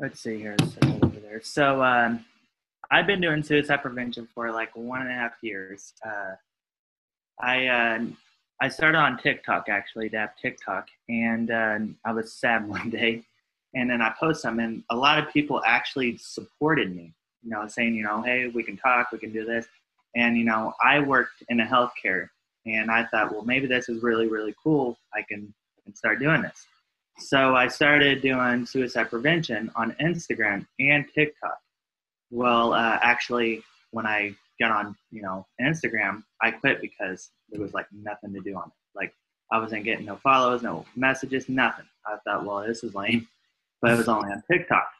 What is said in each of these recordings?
let's see here. over there. So um, I've been doing suicide prevention for like one and a half years. Uh, I uh, I started on TikTok actually, to have TikTok, and uh, I was sad one day, and then I posted them, and a lot of people actually supported me. You know, saying you know, hey, we can talk, we can do this, and you know, I worked in a healthcare, and I thought, well, maybe this is really really cool. I can I can start doing this. So I started doing suicide prevention on Instagram and TikTok. Well, uh, actually, when I got on, you know, Instagram, I quit because there was like nothing to do on it. Like I wasn't getting no follows, no messages, nothing. I thought, well, this is lame, but it was only on TikTok.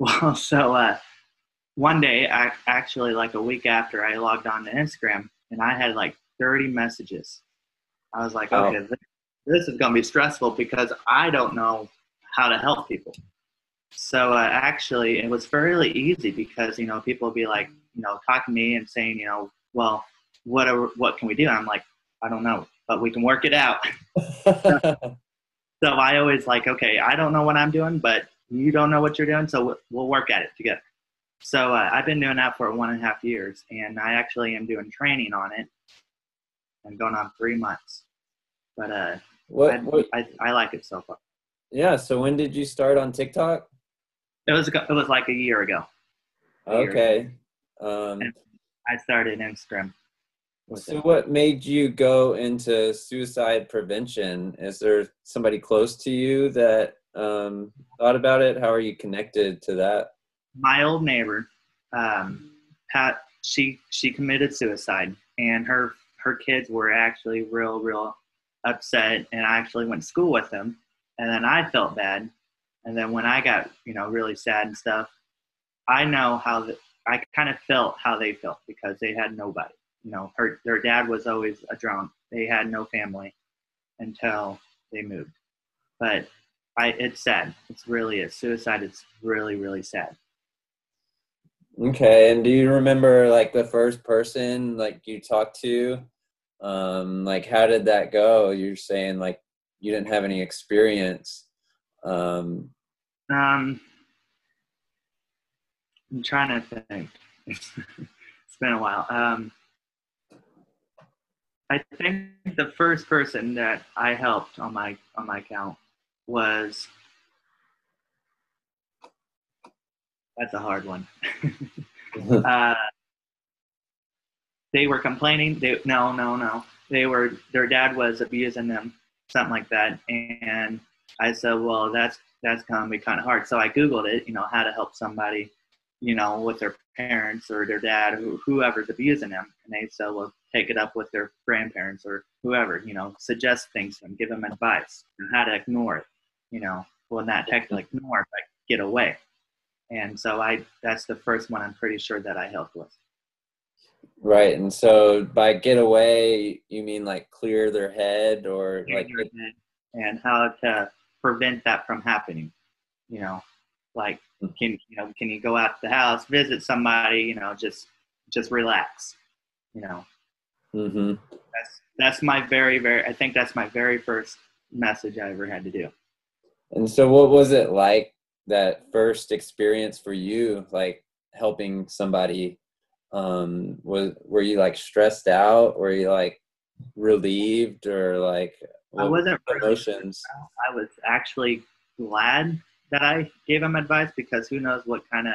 Well, so uh, one day, I actually like a week after I logged on to Instagram, and I had like 30 messages. I was like, okay, this, this is gonna be stressful because I don't know how to help people. So uh, actually, it was fairly easy because you know people would be like, you know, talking to me and saying, you know, well, what are, what can we do? And I'm like, I don't know, but we can work it out. so I always like, okay, I don't know what I'm doing, but you don't know what you're doing, so we'll work at it together. So uh, I've been doing that for one and a half years, and I actually am doing training on it, and going on three months. But uh, what, I, what, I, I like it so far. Yeah. So when did you start on TikTok? It was it was like a year ago. A okay. Year ago. Um, I started Instagram. So, it. what made you go into suicide prevention? Is there somebody close to you that um, thought about it? How are you connected to that? My old neighbor, um, Pat, she she committed suicide, and her her kids were actually real real upset, and I actually went to school with them, and then I felt bad, and then when I got, you know, really sad and stuff, I know how the, I kind of felt how they felt because they had nobody. You know, her their dad was always a drunk. They had no family until they moved. But I, it's sad. It's really a suicide. It's really really sad. Okay, and do you remember like the first person like you talked to? Um, like how did that go? You're saying like you didn't have any experience. Um, um, I'm trying to think. it's been a while. Um, I think the first person that I helped on my on my account was that's a hard one. uh, they were complaining. They no no no. They were their dad was abusing them, something like that. And I said, well, that's that's gonna be kind of hard. So I googled it, you know, how to help somebody, you know, with their parents or their dad, who, whoever's abusing them, and they said, well, take it up with their grandparents or whoever, you know, suggest things to them, give them advice on how to ignore it, you know, well, not technically ignore but get away. And so I, that's the first one I'm pretty sure that I helped with. Right. And so by get away, you mean like clear their head or clear like and how to prevent that from happening. You know, like hmm. can you know can you go out to the house, visit somebody, you know, just just relax. You know. Mm-hmm. That's that's my very very I think that's my very first message I ever had to do. And so what was it like that first experience for you like helping somebody um was were you like stressed out were you like relieved or like I wasn't emotions. I was actually glad that I gave him advice because who knows what kind of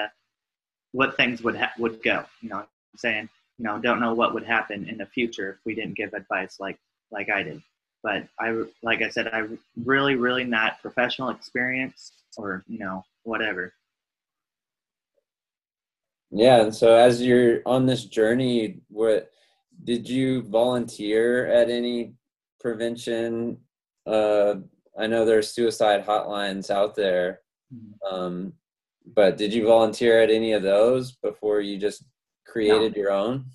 what things would ha- would go. You know, I'm saying you know don't know what would happen in the future if we didn't give advice like like I did. But I like I said I really really not professional experience or you know whatever. Yeah, and so as you're on this journey, what did you volunteer at any prevention. Uh, I know there's suicide hotlines out there, mm-hmm. um, but did you volunteer at any of those before you just created no. your own?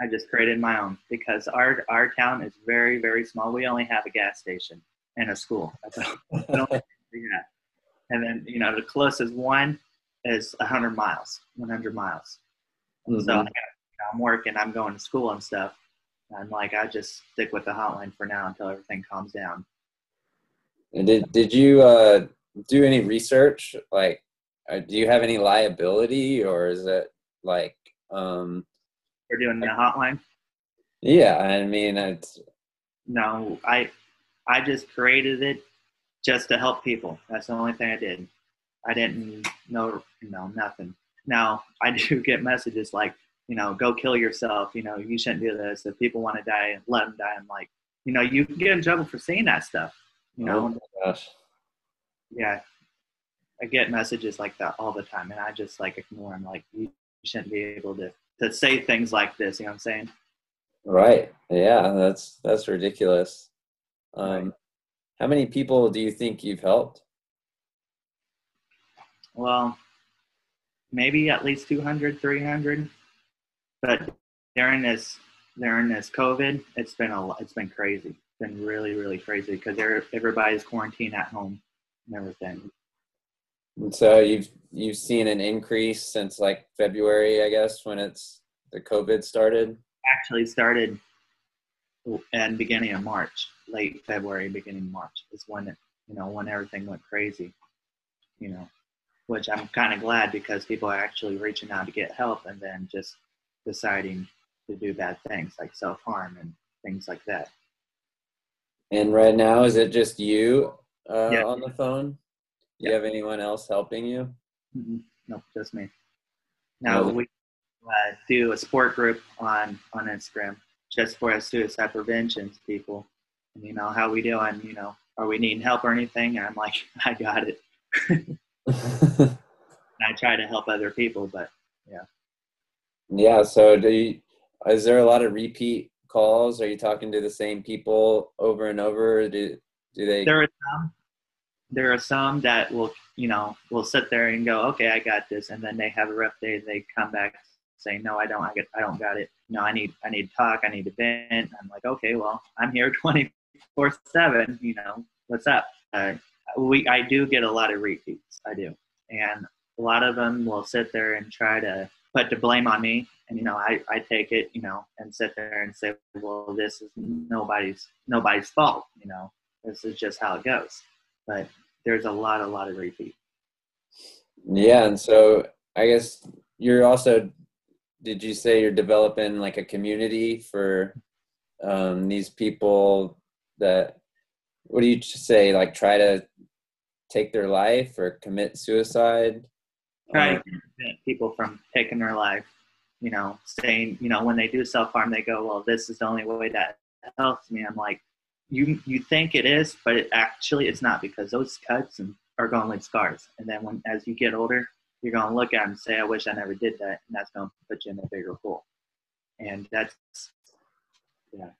I just created my own because our our town is very very small. We only have a gas station and a school. That's all. yeah. And then you know the closest one is 100 miles, 100 miles. Mm-hmm. So I I'm working, I'm going to school and stuff. I'm like, I just stick with the hotline for now until everything calms down. And did did you uh, do any research? Like, uh, do you have any liability or is it like um We're doing the hotline. yeah i mean it's No, I I just created it just to help people. That's the only thing I did. I didn't know no nothing. Now I do get messages like, you know, go kill yourself. You know, you shouldn't do this. If people want to die, let them die. I'm like, you know, you can get in trouble for saying that stuff. You know, oh my gosh yeah. I get messages like that all the time, and I just like ignore them. Like, you shouldn't be able to to say things like this. You know what I'm saying? right yeah that's that's ridiculous um Right. how many people do you think you've helped Well, maybe at least 200, 300. But during this during this COVID, it's been a it's been crazy. It's been really really crazy because everybody's quarantined at home and everything. and so you've you've seen an increase since like february i guess when it's the covid started Actually started in beginning of March, late February, beginning of March is when it you know when everything went crazy. You know, which I'm kind of glad because people are actually reaching out to get help and then just deciding to do bad things like self harm and things like that. and right now is it just you uh, Yeah. on the phone do you Yeah. have anyone else helping you Mhm. Nope, just me. Now Well, we uh, do a sport group on on Instagram just for us suicide prevention people. And you know how we doing? You know, are we needing help or anything? And I'm like, I got it. I try to help other people, but yeah. yeah so do you is there a lot of repeat calls are you talking to the same people over and over do do they there are some there are some that will you know will sit there and go, okay, I got this, and then they have a rough day. They come back saying, no, I don't. I get. I don't got it. No, I need. I need to talk. I need to vent. I'm like, okay, well, I'm here 24 seven. You know, what's up? Uh, we I do get a lot of repeats. I do, and a lot of them will sit there and try to put the blame on me. And you know, I, I take it, you know, and sit there and say, well, this is nobody's nobody's fault. You know, this is just how it goes. But there's a lot, a lot of repeat. Yeah, and so I guess you're also did you say you're developing like a community for um, these people that what do you say like try to take their life or commit suicide? Try to prevent people from taking their life. You know, saying, you know, when they do self harm, they go, well, this is the only way that helps me. I'm like, you you think it is, but it actually it's not because those cuts and are going to leave scars. And then when as you get older, you're going to look at them and say, I wish I never did that, and that's going to put you in a bigger hole. And that's yeah,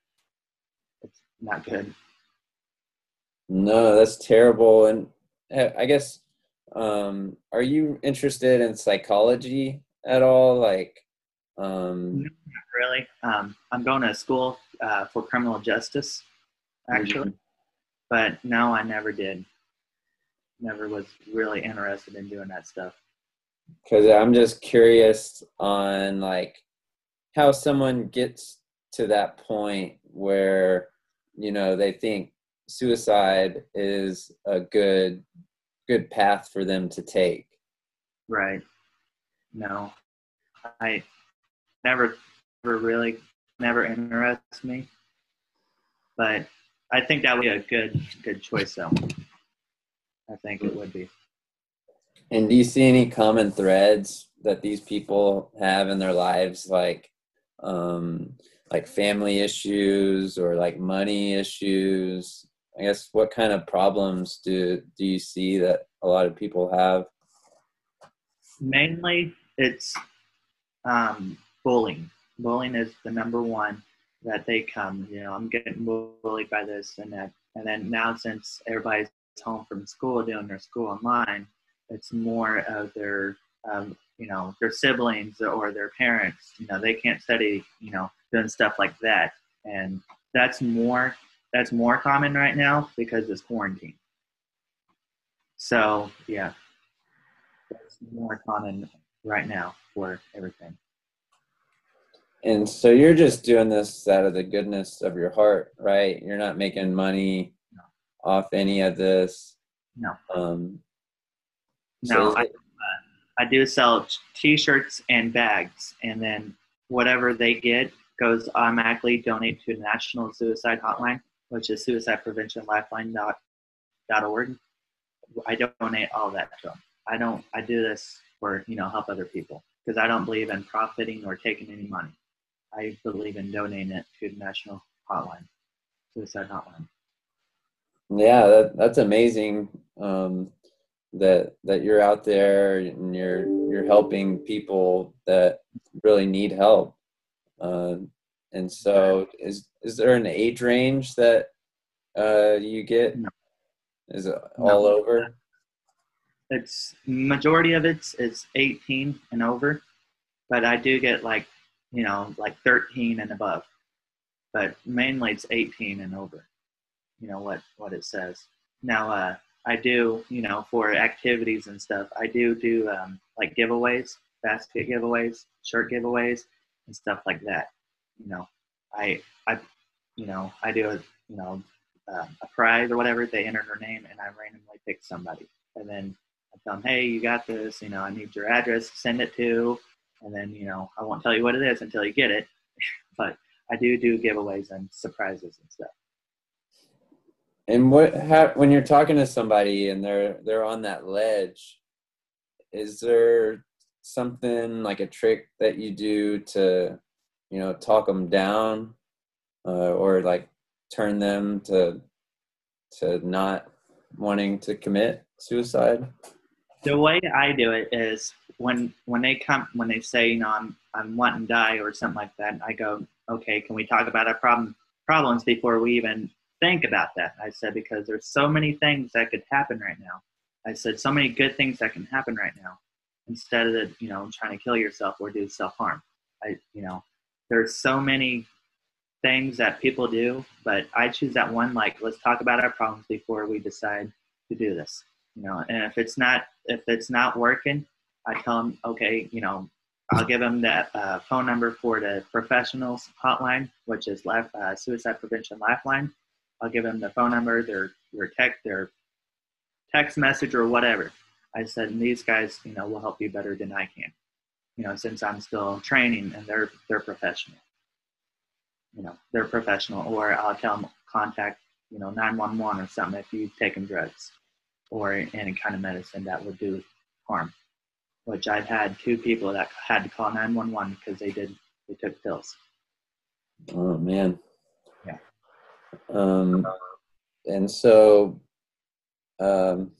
it's not good. No, that's terrible. And uh, I guess, um, are you interested in psychology at all? Like, um, Not really. Um, I'm going to school uh, for criminal justice, actually, but no, I never did. Never was really interested in doing that stuff. because I'm just curious on like how someone gets to that point where you know they think suicide is a good good path for them to take. Right. No, I never, never really, never interests me. But I think that would be a good, good choice, though. I think it would be. And do you see any common threads that these people have in their lives, like um, like family issues or like money issues? I guess what kind of problems do do you see that a lot of people have? mainly it's um, bullying. Bullying is the number one that they come. You know, I'm getting bullied by this and that, and then now since everybody's home from school doing their school online, it's more of their, um, you know, their siblings or their parents. You know, they can't study. You know, doing stuff like that, and that's more that's more common right now because it's quarantine. So yeah, that's more common right now for everything. And so you're just doing this out of the goodness of your heart, right? You're not making money No. off any of this. No. Um, No, is I, it- I do sell T-shirts and bags, and then whatever they get goes automatically donate to the National Suicide Hotline, which is suicidepreventionlifeline.org. I donate all that to them. I don't. I do this for you know help other people because I don't believe in profiting or taking any money. I believe in donating it to the National Hotline, Suicide Hotline. Yeah, that, that's amazing. Um, that that you're out there and you're you're helping people that really need help. Uh, and so, is is there an age range that uh, you get? No. Is it all no. over? It's majority of it's is 18 and over, but I do get like you know like 13 and above, but mainly it's 18 and over. You know what what it says. Now, uh, I do, you know, for activities and stuff, I do do um, like giveaways, basket giveaways, shirt giveaways, and stuff like that. You know, I, I, you know, I do a, you know, uh, a prize or whatever. They enter their name, and I randomly pick somebody, and then I tell them, hey, you got this. You know, I need your address. Send it to, and then you know, I won't tell you what it is until you get it. but I do do giveaways and surprises and stuff. And what when you're talking to somebody and they're they're on that ledge, is there something like a trick that you do to, you know, talk them down, uh, or like turn them to to not wanting to commit suicide? The way I do it is when when they come when they say you know I'm I'm wanting to die or something like that, I go okay, can we talk about our problem problems before we even think about that. I said, because there's so many things that could happen right now. I said, so many good things that can happen right now instead of, you know, trying to kill yourself or do self harm. I, you know, there's so many things that people do, but I choose that one, like, let's talk about our problems before we decide to do this, you know, and if it's not, if it's not working, I tell them, okay, you know, I'll give them the uh, phone number for the professionals hotline, which is life, uh, Suicide Prevention Lifeline. I'll give them the phone number, their text, their text message or whatever. I said, and these guys, you know, will help you better than I can. You know, since I'm still training and they're they're professional. You know, they're professional. Or I'll tell them contact, you know, 911 or something if you've taken drugs or any kind of medicine that would do harm. Which I've had two people that had to call 911 because they did they took pills. Oh man. Yeah. Um, and so, um,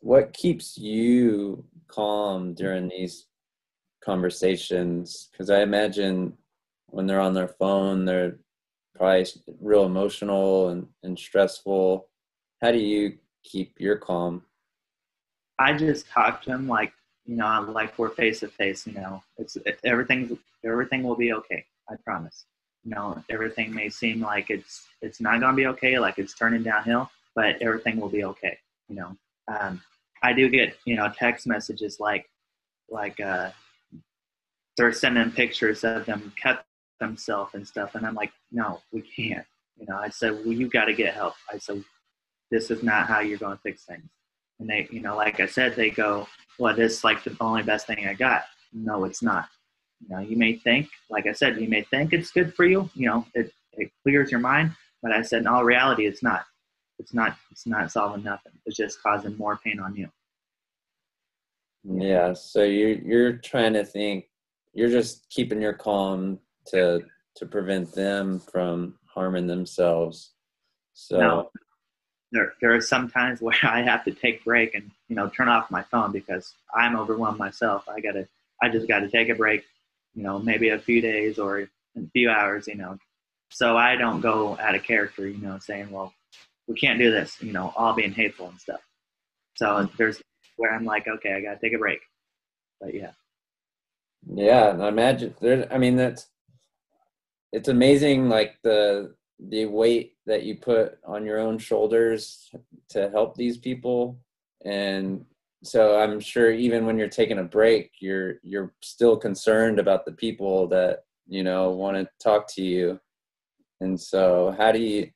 what keeps you calm during these conversations? Because I imagine when they're on their phone, they're probably real emotional and, and stressful. How do you keep your calm? I just talk to them like you know, like we're face to face. You know, it's it, everything. Everything will be okay. I promise you know everything may seem like it's it's not going to be okay like it's turning downhill but everything will be okay you know um, i do get you know text messages like like uh, they're sending pictures of them cut themselves and stuff and i'm like no we can't you know i said well you got to get help i said this is not how you're going to fix things and they you know like i said they go well this is like the only best thing i got no it's not you know, you may think, like I said, you may think it's good for you. You know, it, it clears your mind. But I said, in all reality, it's not. It's not. It's not solving nothing. It's just causing more pain on you. Yeah. So you you're trying to think. You're just keeping your calm to to prevent them from harming themselves. So. No. There, there are some times where I have to take break and you know turn off my phone because I'm overwhelmed myself. I gotta, I just got to take a break, you know, maybe a few days or a few hours, you know. So I don't go out of character, you know, saying, well, we can't do this, you know, all being hateful and stuff. So there's where I'm like, okay, I got to take a break. But yeah. Yeah, I imagine there. I mean, that's it's amazing, like the the weight that you put on your own shoulders to help these people, and so i'm sure even when you're taking a break you're you're still concerned about the people that you know want to talk to you and so how do you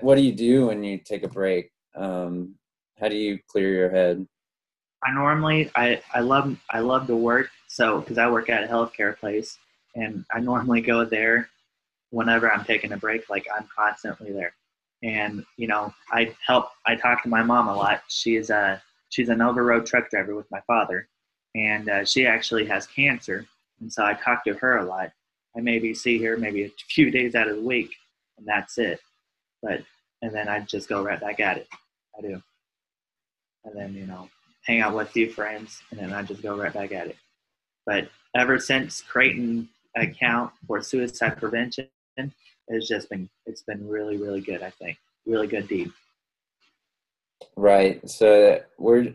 what do you do when you take a break um, how do you clear your head I normally I I love I love to work so because I work at a healthcare place and I normally go there whenever I'm taking a break. Like I'm constantly there, and you know I help. I talk to my mom a lot. She's a she's an over road truck driver with my father, and uh, she actually has cancer, and so I talk to her a lot. I maybe see her maybe a few days out of the week, and that's it. But and then I just go right back at it. I do, and then you know hang out with a few friends, and then I just go right back at it. But ever since Creighton account for suicide prevention has just been it's been really really good i think. Really good deed. Right. So we're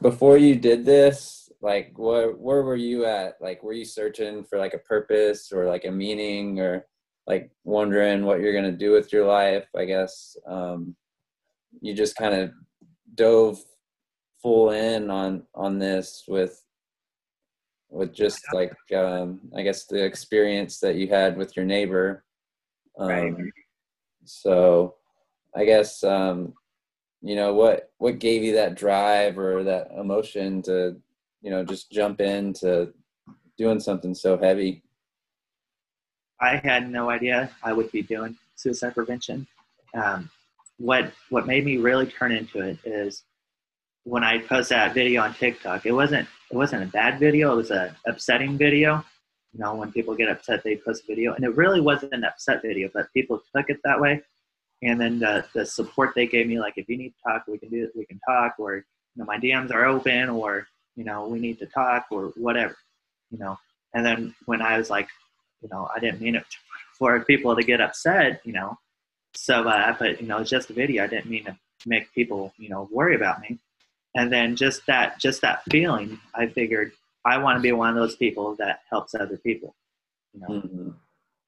before you did this like where where were you at? Like were you searching for like a purpose or like a meaning or like wondering what you're going to do with your life i guess um you just kind of dove full in on on this with with just like um, I guess the experience that you had with your neighbor. Um, right. So I guess um, you know what what gave you that drive or that emotion to you know just jump into doing something so heavy. I had no idea I would be doing suicide prevention. Um, what what made me really turn into it is when I posted that video on TikTok. It wasn't it wasn't a bad video. It was a upsetting video. You know, when people get upset, they post video, and it really wasn't an upset video, but people took it that way. And then the, the support they gave me, like if you need to talk, we can do it. We can talk, or you know, my DMs are open, or you know, we need to talk, or whatever. You know, and then when I was like, you know, I didn't mean it for people to get upset. You know, so uh, I put, you know, it's just a video. I didn't mean to make people, you know, worry about me and then just that just that feeling i figured i want to be one of those people that helps other people you know mm-hmm.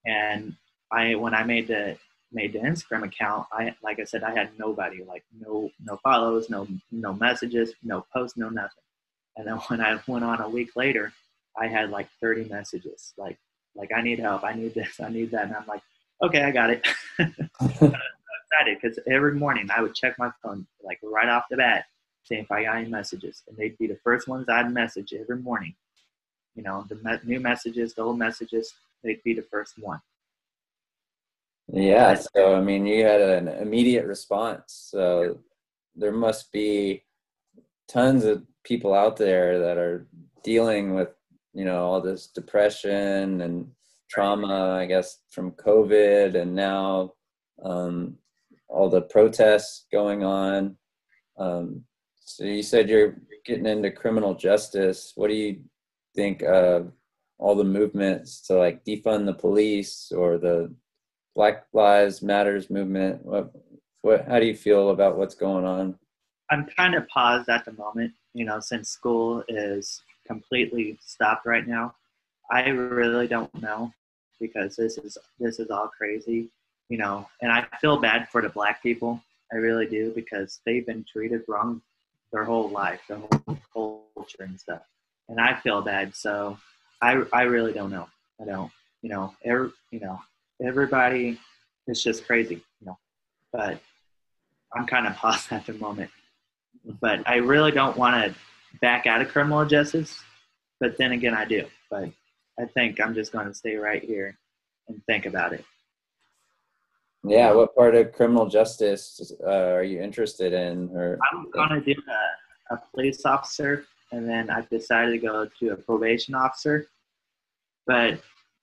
and i when i made the made the instagram account i like i said i had nobody like no no follows no no messages no posts no nothing and then when i went on a week later i had like 30 messages like like i need help i need this i need that and i'm like okay i got it excited because every morning i would check my phone like right off the bat saying if I got any messages, and they'd be the first ones I'd message every morning. You know, the me- new messages, the old messages, they'd be the first one. Yeah, so I mean, you had an immediate response. So there must be tons of people out there that are dealing with, you know, all this depression and trauma, I guess, from COVID, and now um, all the protests going on. Um, so you said you're getting into criminal justice. What do you think of all the movements to like defund the police or the Black Lives Matters movement? What, what, how do you feel about what's going on? I'm kind of paused at the moment, you know, since school is completely stopped right now. I really don't know because this is this is all crazy, you know, and I feel bad for the black people. I really do because they've been treated wrong their whole life, their whole culture and stuff. And I feel bad, so I I really don't know. I don't, you know, every, you know, everybody is just crazy, you know. But I'm kind of paused at the moment. But I really don't want to back out of criminal justice. But then again, I do. But I think I'm just going to stay right here and think about it. Yeah, what part of criminal justice uh, are you interested in? Or I'm gonna do a, a police officer, and then I've decided to go to a probation officer, but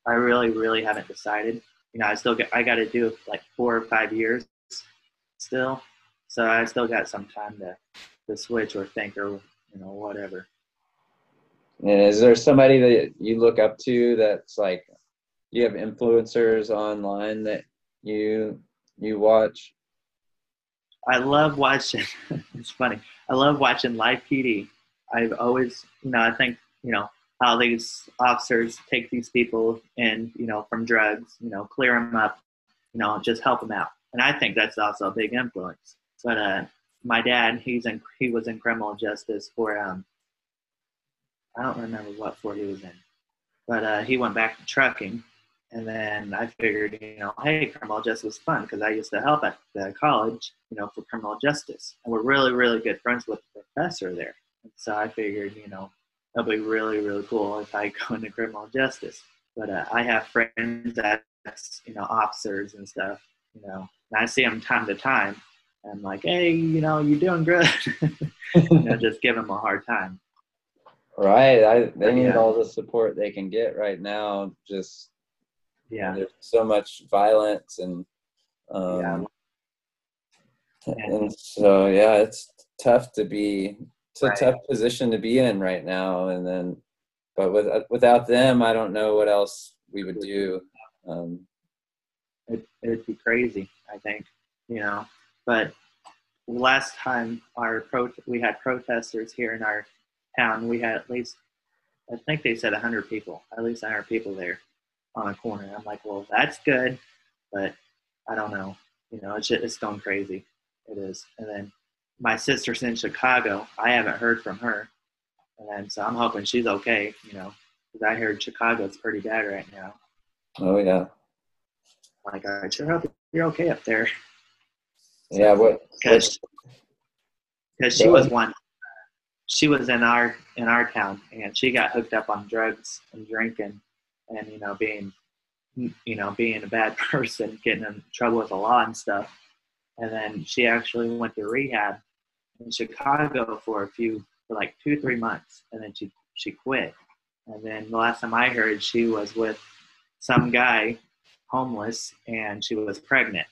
I really, really haven't decided. You know, I still get, I got to do like four or five years still, so I still got some time to to switch or think or you know whatever. And is there somebody that you look up to that's like you have influencers online that you you watch? I love watching. it's funny. I love watching live PD. I've always, you know, I think, you know, how these officers take these people and, you know, from drugs, you know, clear them up, you know, just help them out. And I think that's also a big influence. But uh, my dad, he's in, he was in criminal justice for, um, I don't remember what for he was in, but uh, he went back to trucking and then I figured, you know, hey, criminal justice was fun because I used to help at the college, you know, for criminal justice. And we're really, really good friends with the professor there. So I figured, you know, that'd be really, really cool if I go into criminal justice. But uh, I have friends that's, you know, officers and stuff, you know, and I see them time to time. And like, hey, you know, you're doing good. you know, just give them a hard time. Right. I, they need yeah. all the support they can get right now. Just, yeah, there's so much violence and, um, yeah. and so, yeah, it's tough to be, it's a right. tough position to be in right now. And then, but with, without them, I don't know what else we would do. Um, it, it'd be crazy, I think, you know, but last time our pro we had protesters here in our town, we had at least I think they said 100 people, at least 100 people there on a corner. I'm like, well, that's good, but I don't know. You know, it's just, it's going crazy. It is. And then my sister's in Chicago. I haven't heard from her, and then, so I'm hoping she's okay. You know, because I heard Chicago's pretty bad right now. Oh yeah. Like I sure hope you're okay up there. Yeah, what? Because she was one. She was in our in our town, and she got hooked up on drugs and drinking, and you know being, you know being a bad person, getting in trouble with the law and stuff. And then she actually went to rehab in Chicago for a few, for like two three months, and then she she quit. And then the last time I heard, she was with some guy, homeless, and she was pregnant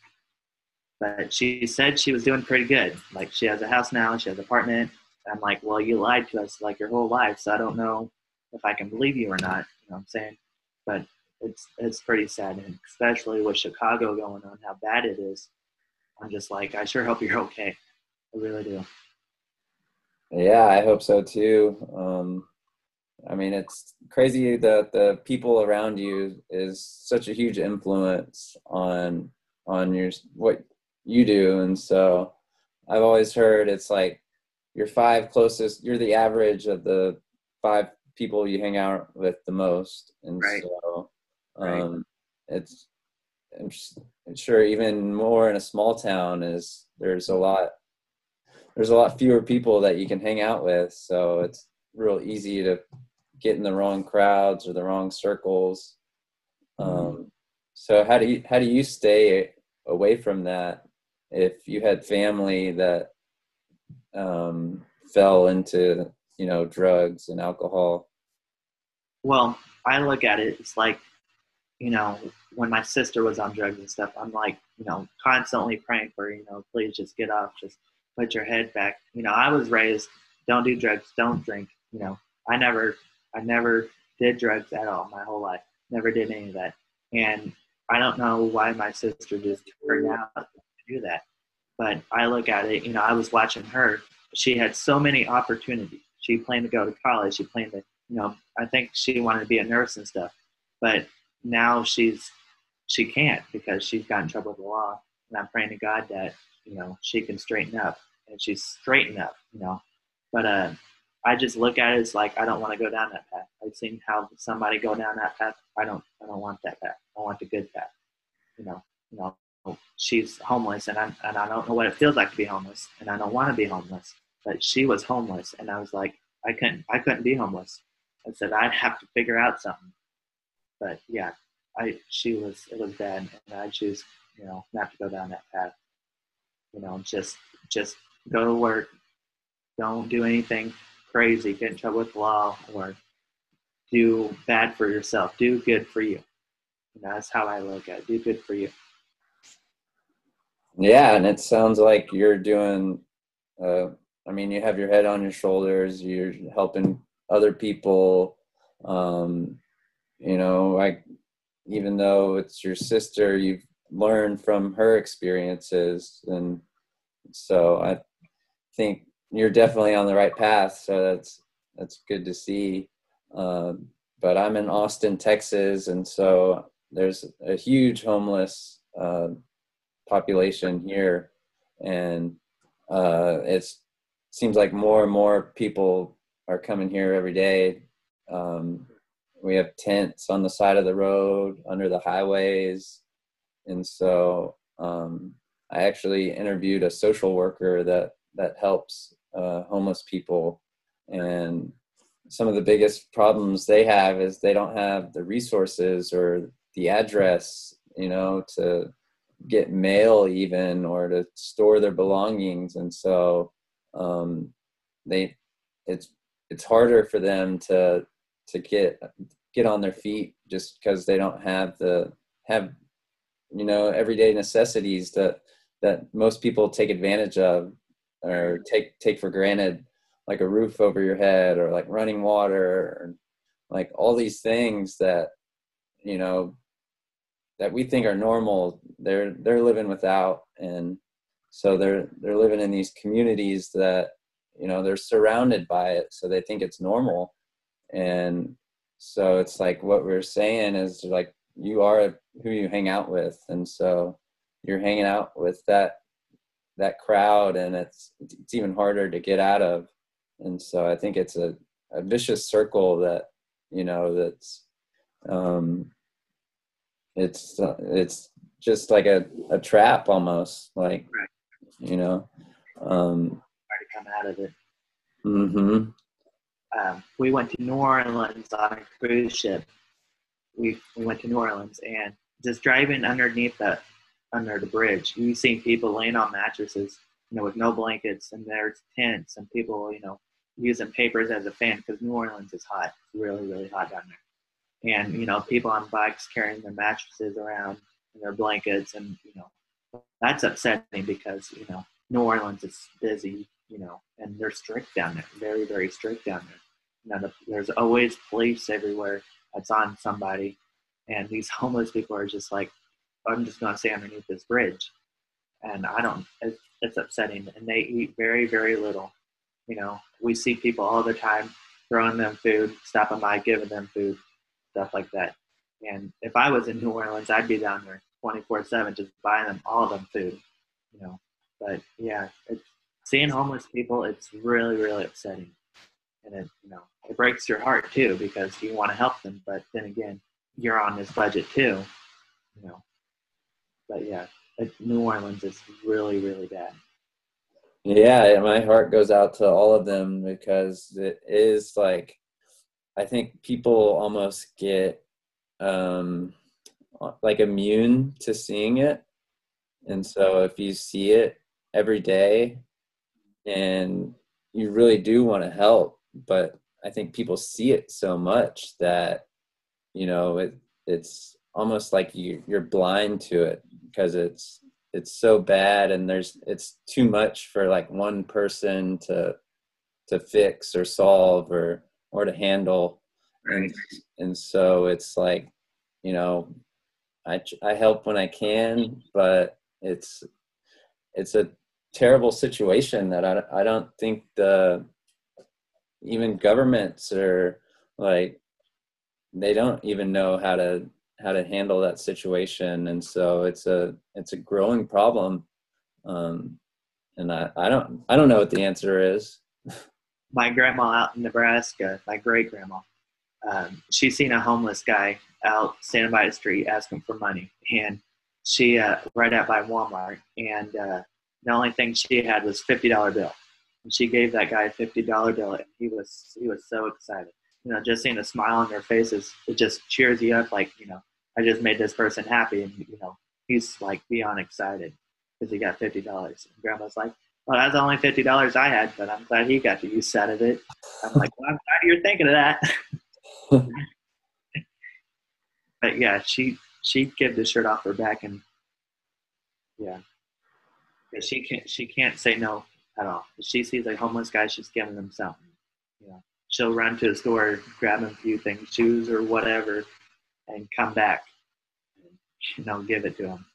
but she said she was doing pretty good. Like she has a house now, she has an apartment. I'm like, well, you lied to us like your whole life, so I don't know if I can believe you or not. You know what I'm saying? But it's it's pretty sad, and especially with Chicago going on, how bad it is. I'm just like, I sure hope you're okay. I really do. Yeah, I hope so too. Um, I mean, it's crazy that the people around you is such a huge influence on on your what you do and so i've always heard it's like your five closest you're the average of the five people you hang out with the most and right. so um right. it's I'm, sure even more in a small town is there's a lot there's a lot fewer people that you can hang out with so it's real easy to get in the wrong crowds or the wrong circles mm-hmm. um, so how do you how do you stay away from that if you had family that um, fell into you know drugs and alcohol? Well i look at it it's like you know when my sister was on drugs and stuff i'm like you know constantly praying for you know please just get off just put your head back. You know i was raised don't do drugs don't drink you know. I never i never did drugs at all my whole life never did any of that. And i don't know why my sister just turned out do that. But I look at it, you know, I was watching her. She had so many opportunities. She planned to go to college. She planned to, you know, I think she wanted to be a nurse and stuff. But now she's, she can't because she's got in trouble with the law. And I'm praying to God that, you know, she can straighten up and she's straightened up, you know. But uh, I just look at it as like I don't want to go down that path. I've seen how somebody go down that path. I don't I don't want that path. I want the good path. You know, you know, she's homeless and I, and I don't know what it feels like to be homeless and I don't want to be homeless. But she was homeless and I was like, I couldn't, I couldn't be homeless. I said, I'd have to figure out something. But yeah, I, she was, it was bad and I choose, you know, not to go down that path. You know, just, just go to work. Don't do anything crazy, get in trouble with the law or do bad for yourself. Do good for you. And that's how I look at it. Do good for you. Yeah, and it sounds like you're doing. Uh, I mean, you have your head on your shoulders. You're helping other people. Um, you know, like even though it's your sister, you've learned from her experiences, and so I think you're definitely on the right path. So that's that's good to see. Um, but I'm in Austin, Texas, and so there's a huge homeless uh, population here, and uh, it seems like more and more people are coming here every day. Um, we have tents on the side of the road, under the highways, and so um, I actually interviewed a social worker that that helps uh, homeless people. And some of the biggest problems they have is they don't have the resources or the address, you know, to get mail even or to store their belongings, and so um, they it's it's harder for them to to get get on their feet just because they don't have the have you know everyday necessities that that most people take advantage of or take take for granted like a roof over your head or like running water or like all these things that you know that we think are normal they're they're living without. And so they're they're living in these communities that you know they're surrounded by it so they think it's normal. And so it's like what we're saying is like you are who you hang out with. And so you're hanging out with that that crowd and it's it's even harder to get out of. And so i think it's a, a vicious circle that you know that's um it's uh, it's just like a, a trap almost like right. you know um hard to come out of it mm-hmm um, we went to New Orleans on a cruise ship. We we went to New Orleans and just driving underneath the under the bridge, you see people laying on mattresses, you know, with no blankets, and there's tents and people, you know, using papers as a fan because New Orleans is hot, it's really really hot down there, and you know, people on bikes carrying their mattresses around and their blankets, and you know, that's upsetting because you know New Orleans is busy, you know, and they're strict down there, very very strict down there you know, there's always police everywhere that's on somebody, and these homeless people are just like, I'm just gonna stay underneath this bridge, and I don't. It's, it's upsetting, and they eat very very little. You know, we see people all the time throwing them food, stopping by, giving them food, stuff like that. And if I was in New Orleans, I'd be down there 24/7 just buying them all of them food. You know, but yeah, it's, seeing homeless people, it's really really upsetting and it you know it breaks your heart too because you want to help them, but then again, you're on this budget too, you know. But yeah, New Orleans is really really bad. Yeah, my heart goes out to all of them because it is like I think people almost get um like immune to seeing it. And so if you see it every day and you really do want to help, but I think people see it so much that you know it it's almost like you you're blind to it because it's it's so bad and there's it's too much for like one person to to fix or solve or or to handle. And and so it's like you know i i help when i can but it's it's a terrible situation that i, I don't think the even governments are like they don't even know how to how to handle that situation. And so it's a it's a growing problem. Um and i i don't i don't know what the answer is my grandma out in nebraska my great grandma um, she seen a homeless guy out standing by the street asking for money and she uh, right out by walmart and uh, the only thing she had was $50 bill and she gave that guy a fifty dollar bill, and he was he was so excited. You know, just seeing the smile on their faces, it just cheers you up. Like you know, I just made this person happy, and you know, he's like beyond excited because he got fifty dollars. Grandma's like, "Well, that's the only fifty dollars I had, but I'm glad he got to use out of it." I'm like, "Well, I'm glad you're thinking of that." but yeah, she she gave the shirt off her back, and yeah, yeah she can't she can't say no at all. If she sees a homeless guy, she's giving them something. You know, she'll run to the store, grab him a few things, shoes or whatever, and come back. And, you know, give it to him,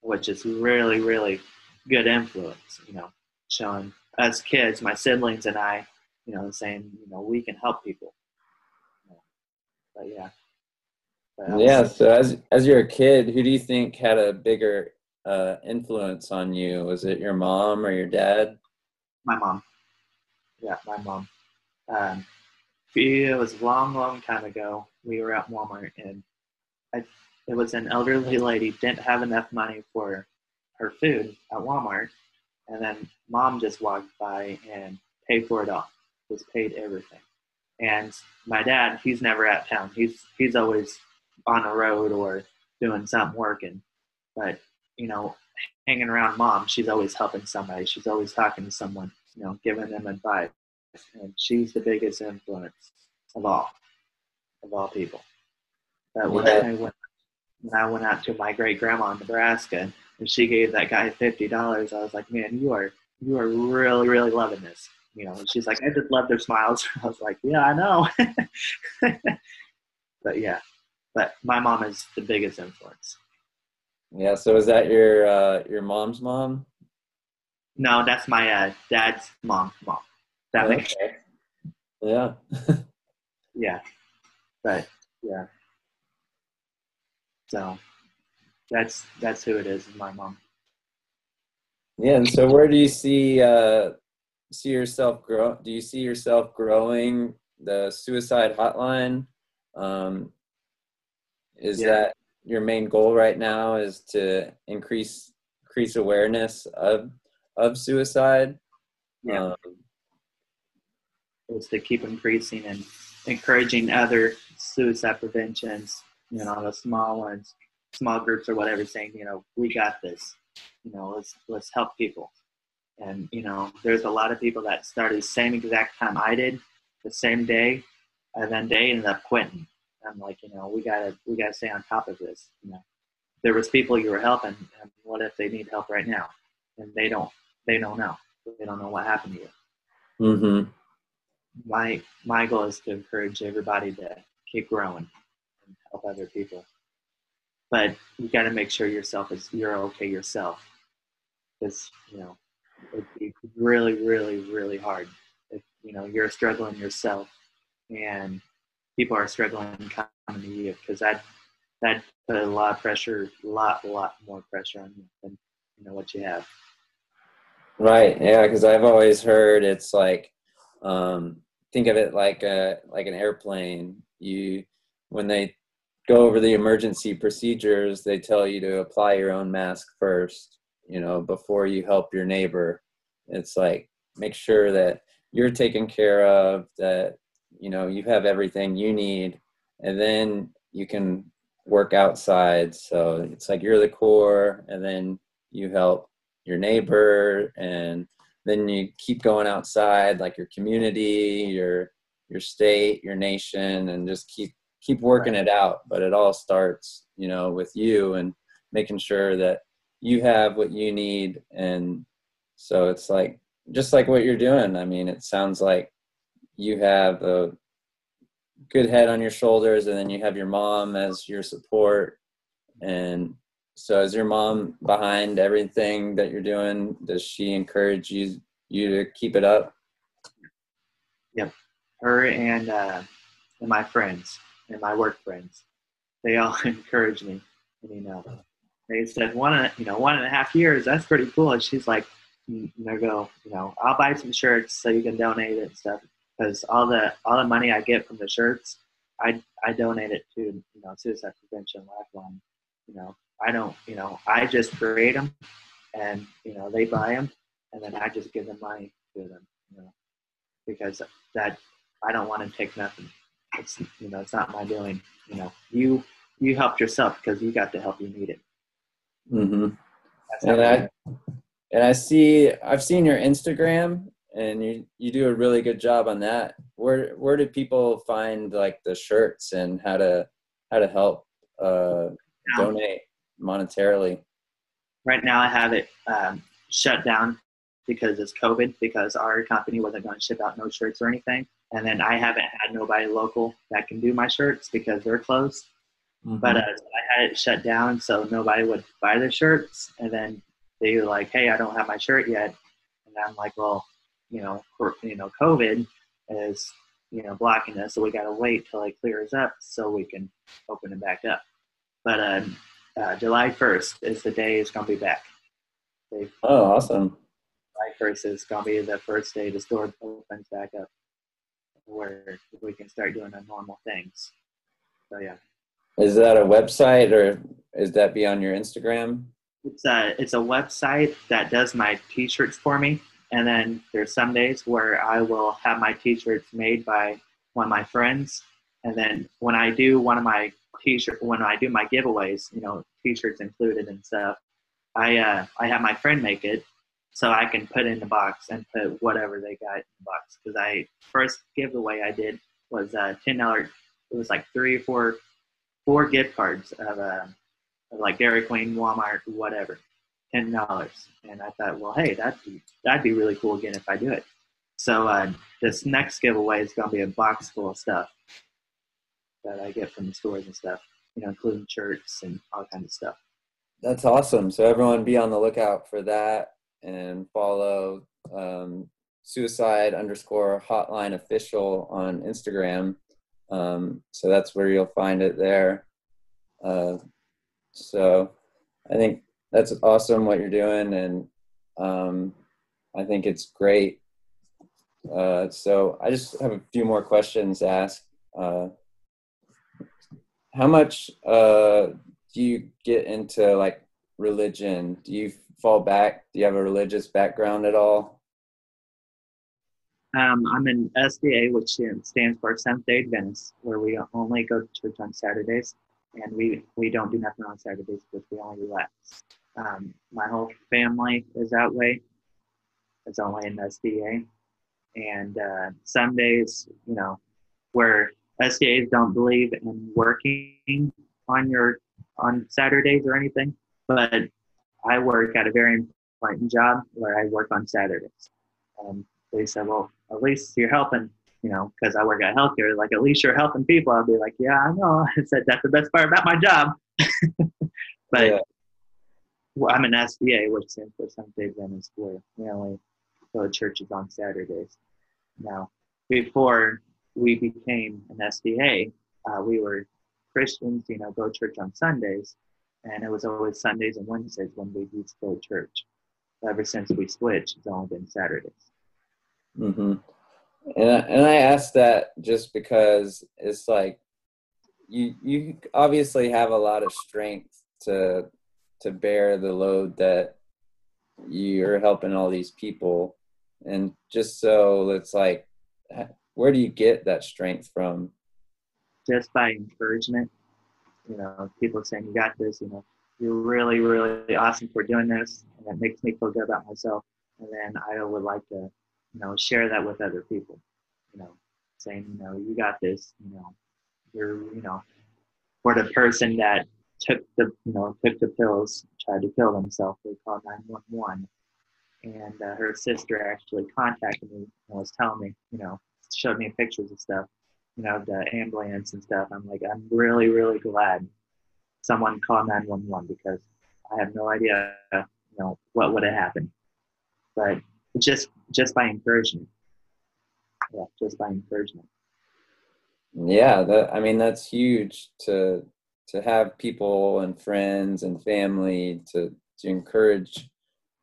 which is really, really good influence. You know, showing us kids, my siblings and I, you know, saying, you know, we can help people. But yeah. But yeah. So as as you're a kid, who do you think had a bigger uh, influence on you? Was it your mom or your dad? my mom. Yeah, my mom. Um, it was a long, long time ago. We were at Walmart, and I, it was an elderly lady didn't have enough money for her food at Walmart, and then mom just walked by and paid for it all. just paid everything. And my dad, he's never at town. He's he's always on the road or doing something working. But you know, hanging around mom, she's always helping somebody. She's always talking to someone, you know, giving them advice. And she's the biggest influence of all, of all people. But when, I, went, when I went out to my great grandma in Nebraska and she gave that guy fifty dollars, I was like, man, you are you are really really loving this. You know, and she's like, I just love their smiles. I was like, yeah, I know. but yeah, but my mom is the biggest influence. Yeah. So is that your uh, your mom's mom? No, that's my uh, dad's mom. Mom. That okay. makes sense. Yeah. yeah. But yeah. So that's that's who it is. Is my mom. Yeah. And so, where do you see uh, see yourself grow? Do you see yourself growing the suicide hotline? Um, is yeah. that your main goal right now is to increase increase awareness of of suicide yeah um, is to keep increasing and encouraging other suicide preventions you know the small ones small groups or whatever saying you know we got this you know let's let's help people and you know there's a lot of people that started the same exact time i did the same day and then they ended up quitting I'm like, you know, we gotta we gotta stay on top of this. You know, there was people you were helping, and what if they need help right now, and they don't they don't know they don't know what happened to you. Mm-hmm. My my goal is to encourage everybody to keep growing and help other people, but you got to make sure yourself is you're okay yourself, because you know it'd be really really really hard if you know you're struggling yourself and people are struggling coming to you because that that put a lot of pressure, a lot, lot more pressure on you than you know what you have. Right. Yeah. Because I've always heard it's like, um, think of it like a like an airplane. You when they go over the emergency procedures, they tell you to apply your own mask first. You know, before you help your neighbor. It's like make sure that you're taken care of. That you know you have everything you need and then you can work outside so it's like you're the core and then you help your neighbor and then you keep going outside like your community your your state your nation and just keep keep working right. it out but it all starts you know with you and making sure that you have what you need. And so it's like just like what you're doing i mean it sounds like you have a good head on your shoulders and then you have your mom as your support. And so is your mom behind everything that you're doing? Does she encourage you you to keep it up? Yep. Her and uh and my friends and my work friends they all encourage me and you know they said one and you know one and a half years that's pretty cool and she's like mm, you know go you know i'll buy some shirts so you can donate it and stuff because all the all the money I get from the shirts, I I donate it to you know suicide prevention lifeline. You know, I don't you know I just create them, and you know they buy them, and then I just give them money to them. You know, because that I don't want to take nothing. It's you know it's not my doing. You know, you you helped yourself because you got the help you needed. Mm-hmm. and I and I see I've seen your Instagram and you you do a really good job on that. Where where do people find like the shirts and how to how to help uh, donate monetarily? Right now, I have it um, shut down because it's COVID. Because our company wasn't going to ship out no shirts or anything, and then I haven't had nobody local that can do my shirts because they're closed. Mm-hmm. But uh, I had it shut down, so nobody would buy the shirts, and then they were like, "Hey, I don't have my shirt yet," and I'm like, "Well, you know, you know, COVID is, you know, blocking us. So we got to wait till it clears up so we can open it back up. But uh, uh, July 1st is the day it's going to be back. They, oh, awesome. July 1st is going to be the first day the store opens back up where we can start doing the normal things. So, yeah. Is that a website or is that be on your Instagram? It's a, it's a website that does my t-shirts for me and then there's some days where I will have my t-shirts made by one of my friends. And then when I do one of my t-shirt, when I do my giveaways, you know, t-shirts included and stuff, I, uh, I have my friend make it so I can put in the box and put whatever they got in the box. Cause I first giveaway I did was a $10. It was like three or four, four gift cards of, uh, of like Dairy Queen, Walmart, whatever ten dollars. And I thought, well, hey, that'd be that'd be really cool again if I do it. So uh, this next giveaway is going to be a box full of stuff that I get from the stores and stuff, you know, including shirts and all kinds of stuff. That's awesome. So everyone, be on the lookout for that and follow um, suicide underscore hotline official on Instagram. Um, so that's where you'll find it there. Uh, so I think that's awesome what you're doing, and um, I think it's great. Uh, so I just have a few more questions to ask. Uh, how much uh, do you get into like religion? Do you fall back? Do you have a religious background at all? Um, I'm in SDA, which stands for Seventh Day Adventist, where we only go to church on Saturdays, and we we don't do nothing on Saturdays because we only relax. Um, my whole family is that way. It's only in SDA. And uh, some days, you know, where SDAs don't believe in working on your on Saturdays or anything, but I work at a very important job where I work on Saturdays. And they said, well, at least you're helping, you know, because I work at healthcare. Like, at least you're helping people. I'll be like, yeah, I know. I said that's the best part about my job. but yeah well, I'm an SDA, which stands for Seventh Day Adventist, where we only go to churches on Saturdays. Now, before we became an SDA, uh, we were Christians, you know, go to church on Sundays, and it was always Sundays and Wednesdays when we used to go to church. Ever since we switched, it's only been Saturdays. Mm-hmm. And I, and I asked that just because it's like you you obviously have a lot of strength to to bear the load that you're helping all these people and just so it's like where do you get that strength from just by encouragement you know people saying you got this you know you're really really awesome for doing this and that makes me feel good about myself and then i would like to you know share that with other people you know saying you know you got this you know you're you know for the person that took the you know took the pills, tried to kill himself. They called 911, and uh, her sister actually contacted me and was telling me, you know, showed me pictures of stuff, you know, the ambulance and stuff. I'm like, I'm really really glad someone called 911 because I have no idea, you know, what would have happened. But just just by encouragement, yeah, just by encouragement. Yeah, that I mean that's huge to to have people and friends and family to to encourage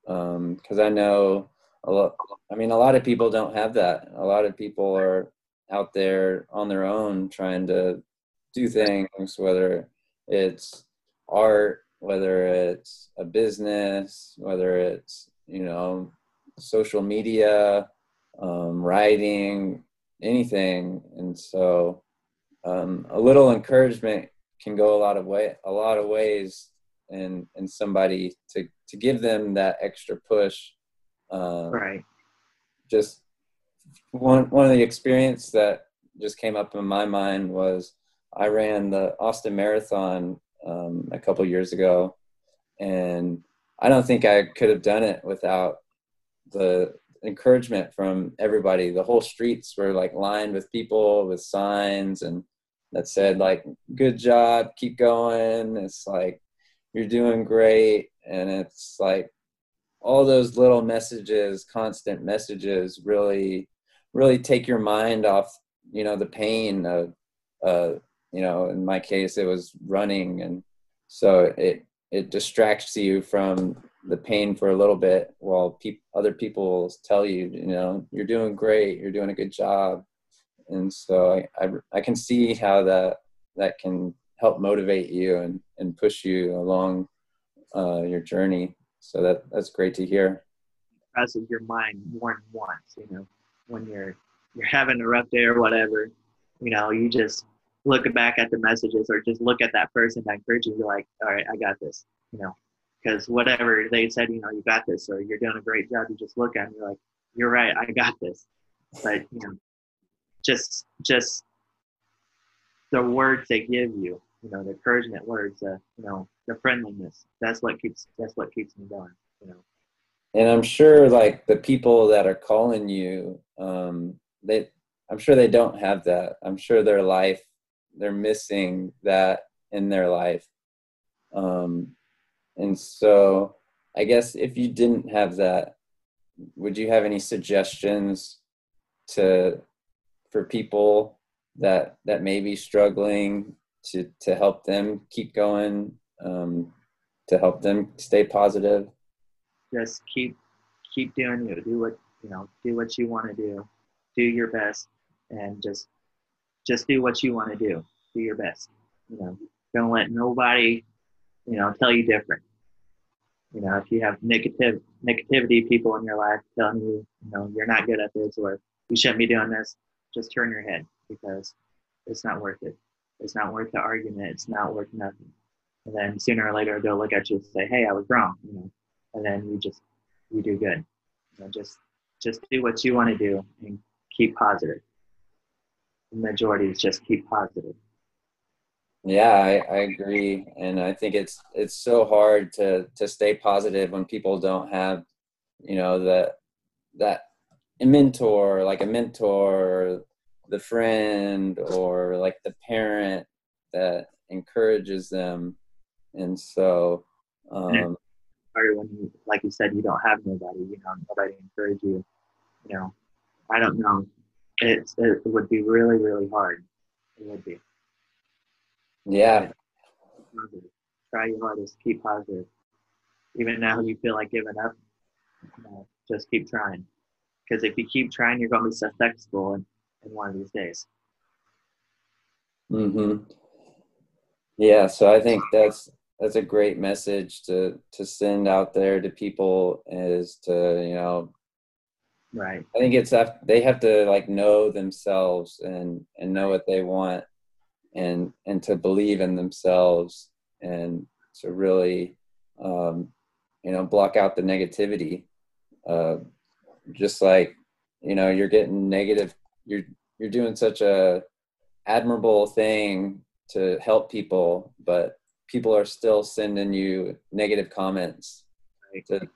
because um, I know a lot. I mean, a lot of people don't have that. A lot of people are out there on their own trying to do things, whether it's art, whether it's a business, whether it's you know social media, um, writing, anything, and so um, a little encouragement can go a lot of way a lot of ways and and somebody to to give them that extra push um, right. just one one of the experience that just came up in my mind was I ran the Austin Marathon um, a couple years ago, and I don't think I could have done it without the encouragement from everybody. The whole streets were like lined with people with signs and that said like good job keep going it's like you're doing great and it's like all those little messages constant messages really really take your mind off you know the pain of uh you know in my case it was running and so it it distracts you from the pain for a little bit while pe- other people tell you you know you're doing great you're doing a good job and so I, I, I can see how that that can help motivate you and and push you along uh, your journey. So that that's great to hear. crosses your mind more than once. You know, when you're you're having a rough day or whatever, you know, you just look back at the messages or just look at that person that encourages you. Like, all right, I got this. You know, because whatever they said, you know, you got this, or you're doing a great job. You just look at them, you're like, you're right, I got this. But you know, just just the words they give you, you know, the encouragement words, uh, you know, the friendliness. That's what keeps that's what keeps me going. You know. And I'm sure, like the people that are calling you, um, they, I'm sure they don't have that. I'm sure their life, they're missing that in their life. Um, and so, I guess if you didn't have that, would you have any suggestions to for people that that may be struggling to to help them keep going, um, to help them stay positive? Just keep keep doing you. Do what you know. Do what you want to do. Do your best, and just just do what you want to do. Do your best. You know, don't let nobody, you know, tell you different. You know, if you have negative negativity people in your life telling you, you know, you're not good at this or you shouldn't be doing this, just turn your head because it's not worth it. It's not worth the argument. It's not worth nothing. And then sooner or later they'll look at you and say, "Hey, I was wrong," you know, and then you just you do good. You know, just just do what you want to do and keep positive. The majority is just keep positive. Yeah, I, I agree, and I think it's it's so hard to to stay positive when people don't have, you know, that that a mentor, like a mentor, the friend, or like the parent that encourages them, and so. Um, or when you, like you said, you don't have nobody, you know, nobody encourage you, you know, I don't know. It's, it would be really, really hard. It would be. Yeah. Try your hardest. Keep positive. Even now you feel like giving up, you know, just keep trying. Because if you keep trying, you're going to be successful in, in one of these days. Mm hmm. Yeah. So I think that's that's a great message to to send out there to people is to you know right. I think it's they have to like know themselves and and know what they want and and to believe in themselves and to really um, you know block out the negativity uh, just like you know you're getting negative you're you're doing such a admirable thing to help people but people are still sending you negative comments right. to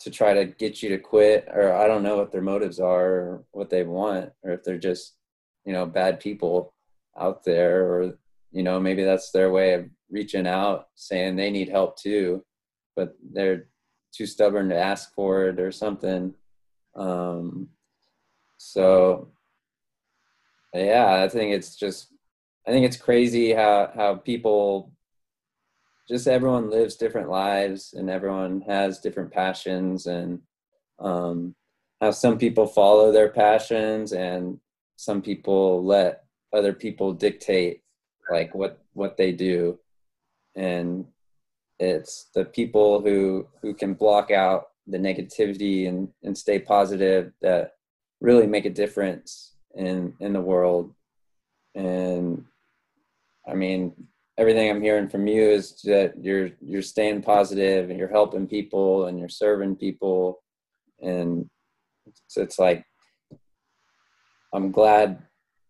to try to get you to quit or i don't know what their motives are or what they want or if they're just you know bad people out there or you know maybe that's their way of reaching out saying they need help too but they're too stubborn to ask for it or something um so yeah i think it's just i think it's crazy how how people just everyone lives different lives and everyone has different passions and um how some people follow their passions and some people let other people dictate like what what they do. And it's the people who who can block out the negativity and and stay positive that really make a difference in in the world. And i mean everything i'm hearing from you is that you're you're staying positive and you're helping people and you're serving people. And it's, it's like i'm glad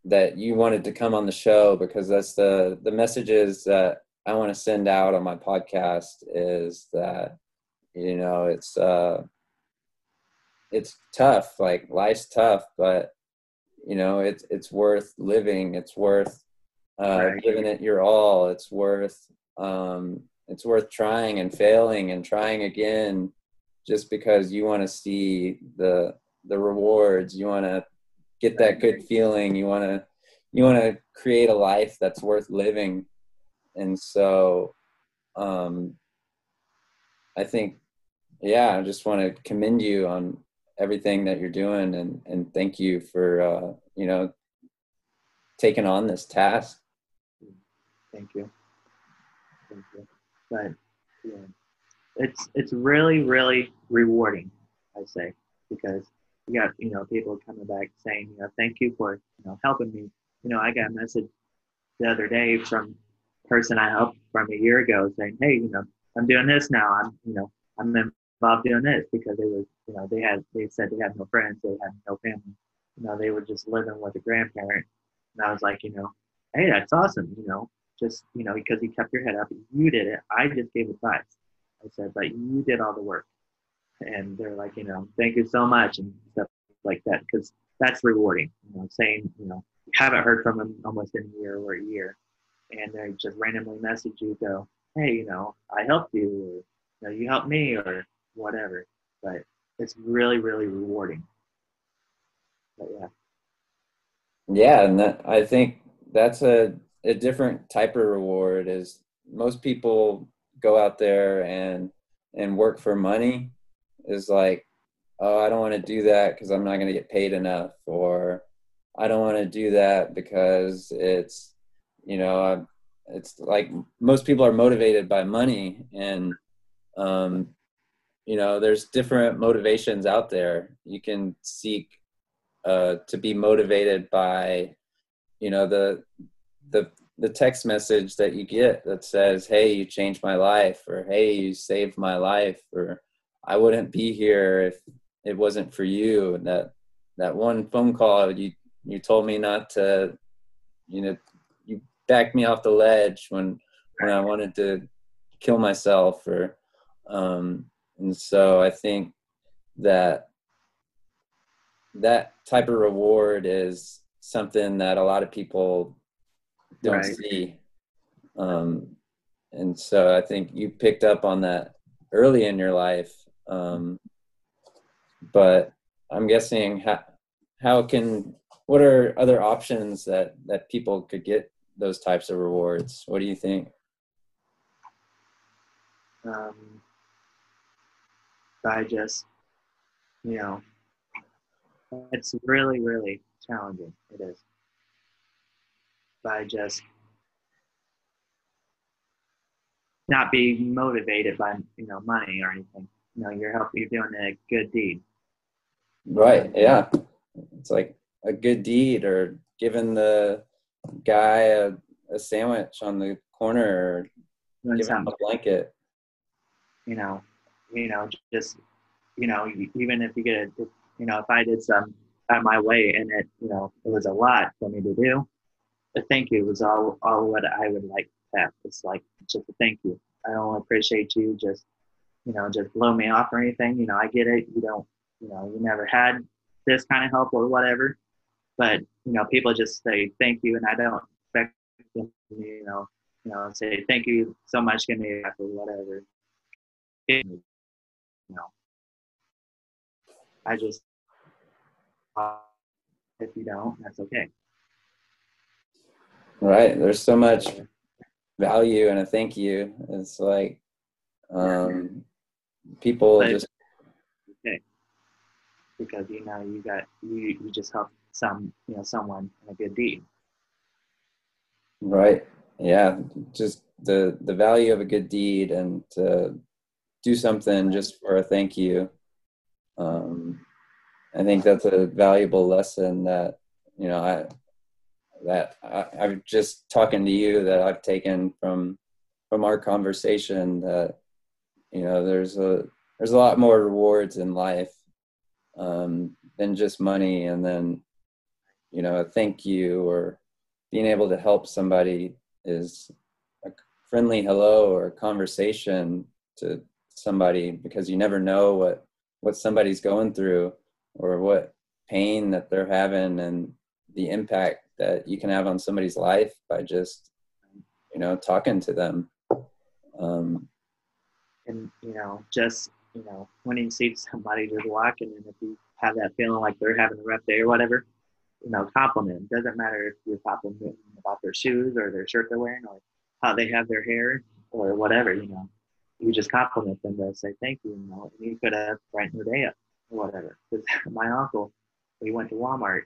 that you wanted to come on the show because that's the the messages that I want to send out on my podcast is that you know it's uh it's tough like life's tough but you know it's it's worth living. It's worth uh right. giving it your all. It's worth um it's worth trying and failing and trying again just because you want to see the the rewards. You want to get that good feeling. You want to you want to create a life that's worth living. And so um i think yeah i just want to commend you on everything that you're doing and and thank you for uh you know taking on this task thank you thank you but yeah it's it's really really rewarding I say, because you got you know people coming back saying, you know, thank you for you know helping me. You know, I got a message the other day from a person I helped from a year ago saying, hey, you know, I'm doing this now. I'm you know I'm involved doing this because they was you know they had they said they had no friends, they had no family. You know, they were just living with a grandparent. And I was like, you know, hey, that's awesome. You know, just you know because you kept your head up, you did it. I just gave advice. I said, but you did all the work and they're like, you know, thank you so much and stuff like that because that's rewarding. You know, saying, you know, haven't heard from them almost in a year or a year, and they just randomly message you, go, hey, you know, I helped you, or you, know, you helped me, or whatever. But it's really, really rewarding. But yeah. Yeah, and that, I think that's a a different type of reward. Is most people go out there and and work for money is like, oh, I don't want to do that because I'm not going to get paid enough, or I don't want to do that because it's, you know, it's like most people are motivated by money, and um, you know, there's different motivations out there. You can seek uh, to be motivated by, you know, the the the text message that you get that says, "Hey, you changed my life," or "Hey, you saved my life," or I wouldn't be here if it wasn't for you. And that that one phone call you you told me not to, you know, you backed me off the ledge when when I wanted to kill myself or um and so I think that that type of reward is something that a lot of people don't right. see. Um, and so I think you picked up on that early in your life um, but I'm guessing how how can what are other options that that people could get those types of rewards? What do you think? Um, by just you know, it's really really challenging. It is by just not being motivated by you know money or anything. You know you're helping you're doing a good deed. Right yeah. It's like a good deed or giving the guy a, a sandwich on the corner or giving him a blanket. You know you know just you know even if you get a you know if i did some at my way and it you know it was a lot for me to do a thank you was all all what i would like to have it's like just a thank you i don't appreciate you just you know, just blow me off or anything. You know, I get it. You don't, you know, you never had this kind of help or whatever. But, you know, people just say thank you and I don't expect them, you know, you know, say thank you so much, give me or whatever. It, you know, I just, uh, if you don't, that's okay. Right. There's so much value in a thank you. It's like, um, people but, just okay. Because you know you got you you just help some you know someone in a good deed. Right. Yeah. Just the the value of a good deed and to do something just for a thank you. Um i think that's a valuable lesson that you know i that I, i'm just talking to you that i've taken from from our conversation that you know there's a there's a lot more rewards in life um, than just money. And then you know a thank you or being able to help somebody is a friendly hello or a conversation to somebody because you never know what what somebody's going through or what pain that they're having. And the impact that you can have on somebody's life by just you know talking to them. Um, and you know just you know when you see somebody just walking and if you have that feeling like they're having a rough day or whatever you know compliment. Doesn't matter if you're complimenting about their shoes or their shirt they're wearing or how they have their hair or whatever you know. You just compliment them to say thank you you know and you could have brightened their day up or whatever. Because my uncle we went to walmart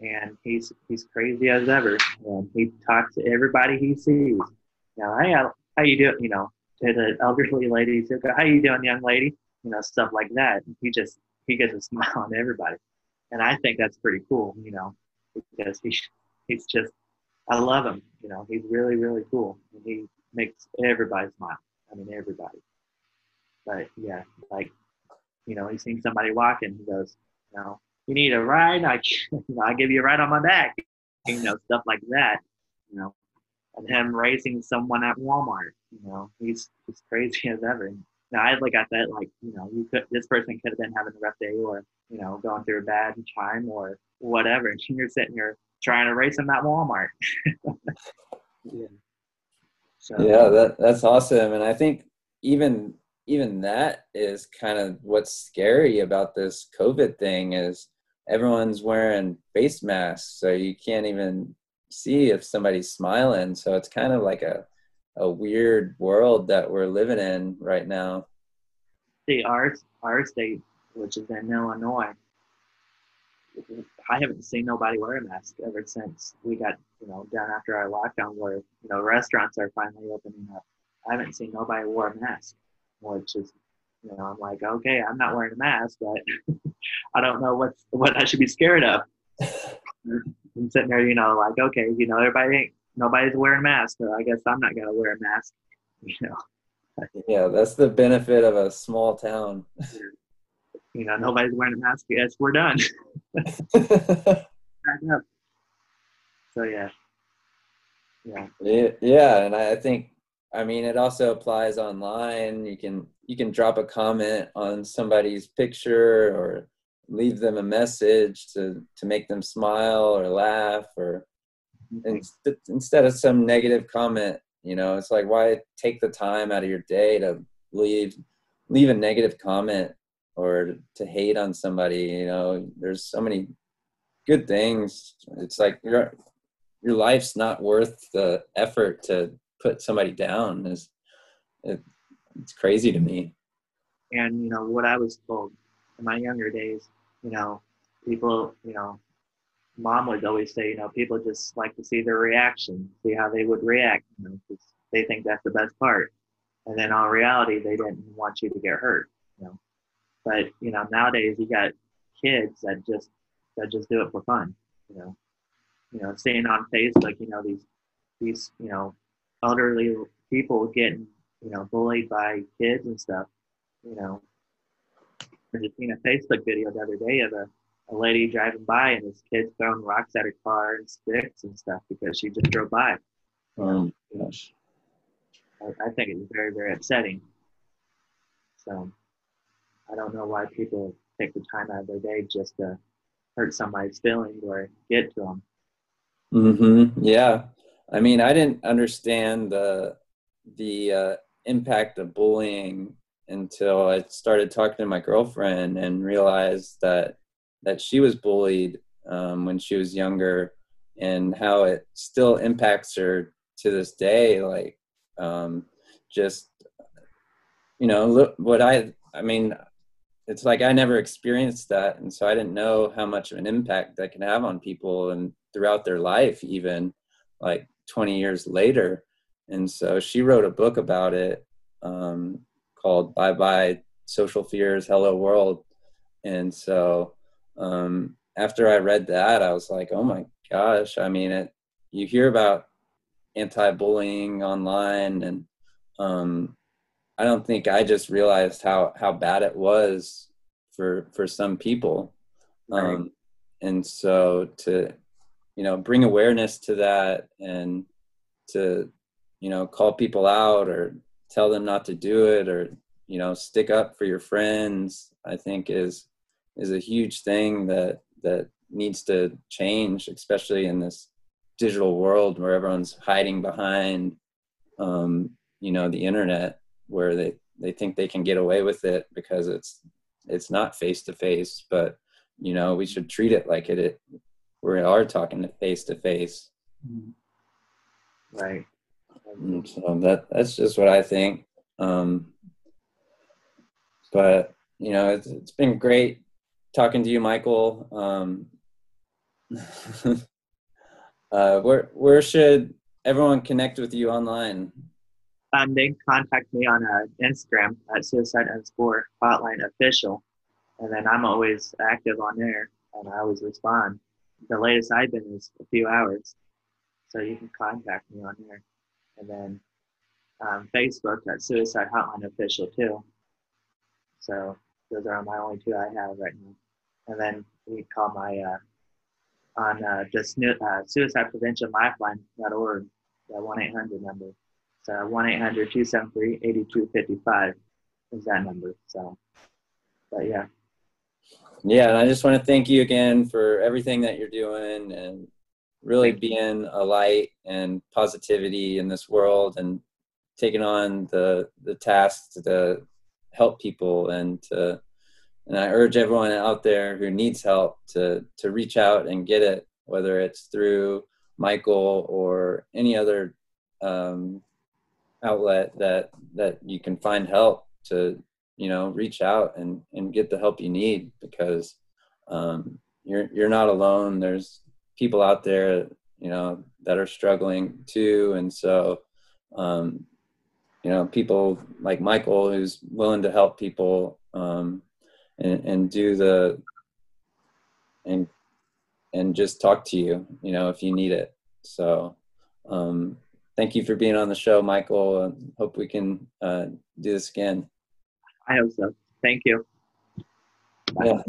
and he's he's crazy as ever and he talks to everybody he sees you know hey how you doing you know to the elderly ladies, He said, "How you doing, young lady?" You know, stuff like that. And he just he gets a smile on everybody, and I think that's pretty cool, you know, because he he's just I love him, you know, he's really really cool, and he makes everybody smile. I mean everybody. But yeah, like you know, he's sees somebody walking, he goes, you know, you need a ride, I you know, I give you a ride on my back, you know, stuff like that, you know, and him raising someone at Walmart, you know, he's he's crazy as ever. Now I look at that like, you know, you could this person could have been having a rough day or, you know, going through a bad time or whatever. And you're sitting here trying to race them at Walmart. yeah. So Yeah, that that's awesome. And I think even even that is kind of what's scary about this COVID thing is everyone's wearing face masks, so you can't even see if somebody's smiling. So it's kind of like a a weird world that we're living in right now. See, our our state, which is in Illinois, I haven't seen nobody wear a mask ever since we got you know done after our lockdown, where you know restaurants are finally opening up. I haven't seen nobody wear a mask, which is you know I'm like okay, I'm not wearing a mask, but I don't know what's what I should be scared of. I'm sitting there, you know, like okay, you know, everybody ain't nobody's wearing a mask, so I guess I'm not gonna wear a mask. You know. Yeah, that's the benefit of a small town. you know, nobody's wearing a mask. Yes, we're done. so yeah. Yeah. Yeah, and I think I mean it also applies online. You can you can drop a comment on somebody's picture or leave them a message to to make them smile or laugh or mm-hmm. instead of some negative comment you know it's like why take the time out of your day to leave leave a negative comment or to hate on somebody you know? There's so many good things. It's like your your life's not worth the effort to put somebody down is it, it's crazy to me. And you know what i was told in my younger days you know people you know mom would always say, you know, people just like to see their reaction, see how they would react, you know, because they think that's the best part. And then on reality, they didn't want you to get hurt, you know. But you know, nowadays you got kids that just that just do it for fun, you know. You know, seeing on Facebook, you know, these these you know elderly people getting you know bullied by kids and stuff, you know. I just seen a Facebook video the other day of a a lady driving by and this kid throwing rocks at her car and sticks and stuff because she just drove by. Oh gosh. I, I think it's very, very upsetting. So I don't know why people take the time out of their day just to hurt somebody's feelings or get to them. Mm-hmm. Yeah. I mean, I didn't understand the the uh, impact of bullying until I started talking to my girlfriend and realized that that she was bullied um, when she was younger and how it still impacts her to this day like um, just you know look what i i mean it's like i never experienced that. And so i didn't know how much of an impact that can have on people and throughout their life even like 20 years later. And so she wrote a book about it um, called bye bye social fears hello world and so um, after I read that, I was like, oh my gosh. I mean, it, you hear about anti-bullying online and um, I don't think I just realized how, how bad it was for, for some people. Right. Um, and so to, you know, bring awareness to that and to, you know, call people out or tell them not to do it or, you know, stick up for your friends, I think is, is a huge thing that that needs to change, especially in this digital world where everyone's hiding behind, um, you know, the internet, where they they think they can get away with it because it's it's not face to face, but you know, we should treat it like it, it we are talking to face to face. Right. So that that's just what I think. Um, but you know, it's, it's been great talking to you, Michael. Um, uh, where where should everyone connect with you online? Um, they can contact me on uh, Instagram at suicide underscore hotline official. and then I'm always active on there, and I always respond. The latest I've been is a few hours, so you can contact me on there, and then um, Facebook at Suicide Hotline Official too. So those are my only two I have right now, and then we call my uh, on uh, just uh, Suicide Prevention Lifeline.org, that one eight hundred number. So one 273 8255 is that number. So, but yeah. Yeah, and I just want to thank you again for everything that you're doing and really being a light and positivity in this world and taking on the the task to help people and to and I urge everyone out there who needs help to to reach out and get it, whether it's through Michael or any other um, outlet that that you can find help to you know reach out and and get the help you need because um, you're you're not alone. There's people out there you know that are struggling too, and so um, you know people like Michael who's willing to help people um, and and do the and and just talk to you you know if you need it. So um, thank you for being on the show michael. Hope we can uh, do this again. I hope so. Thank you. Bye. yeah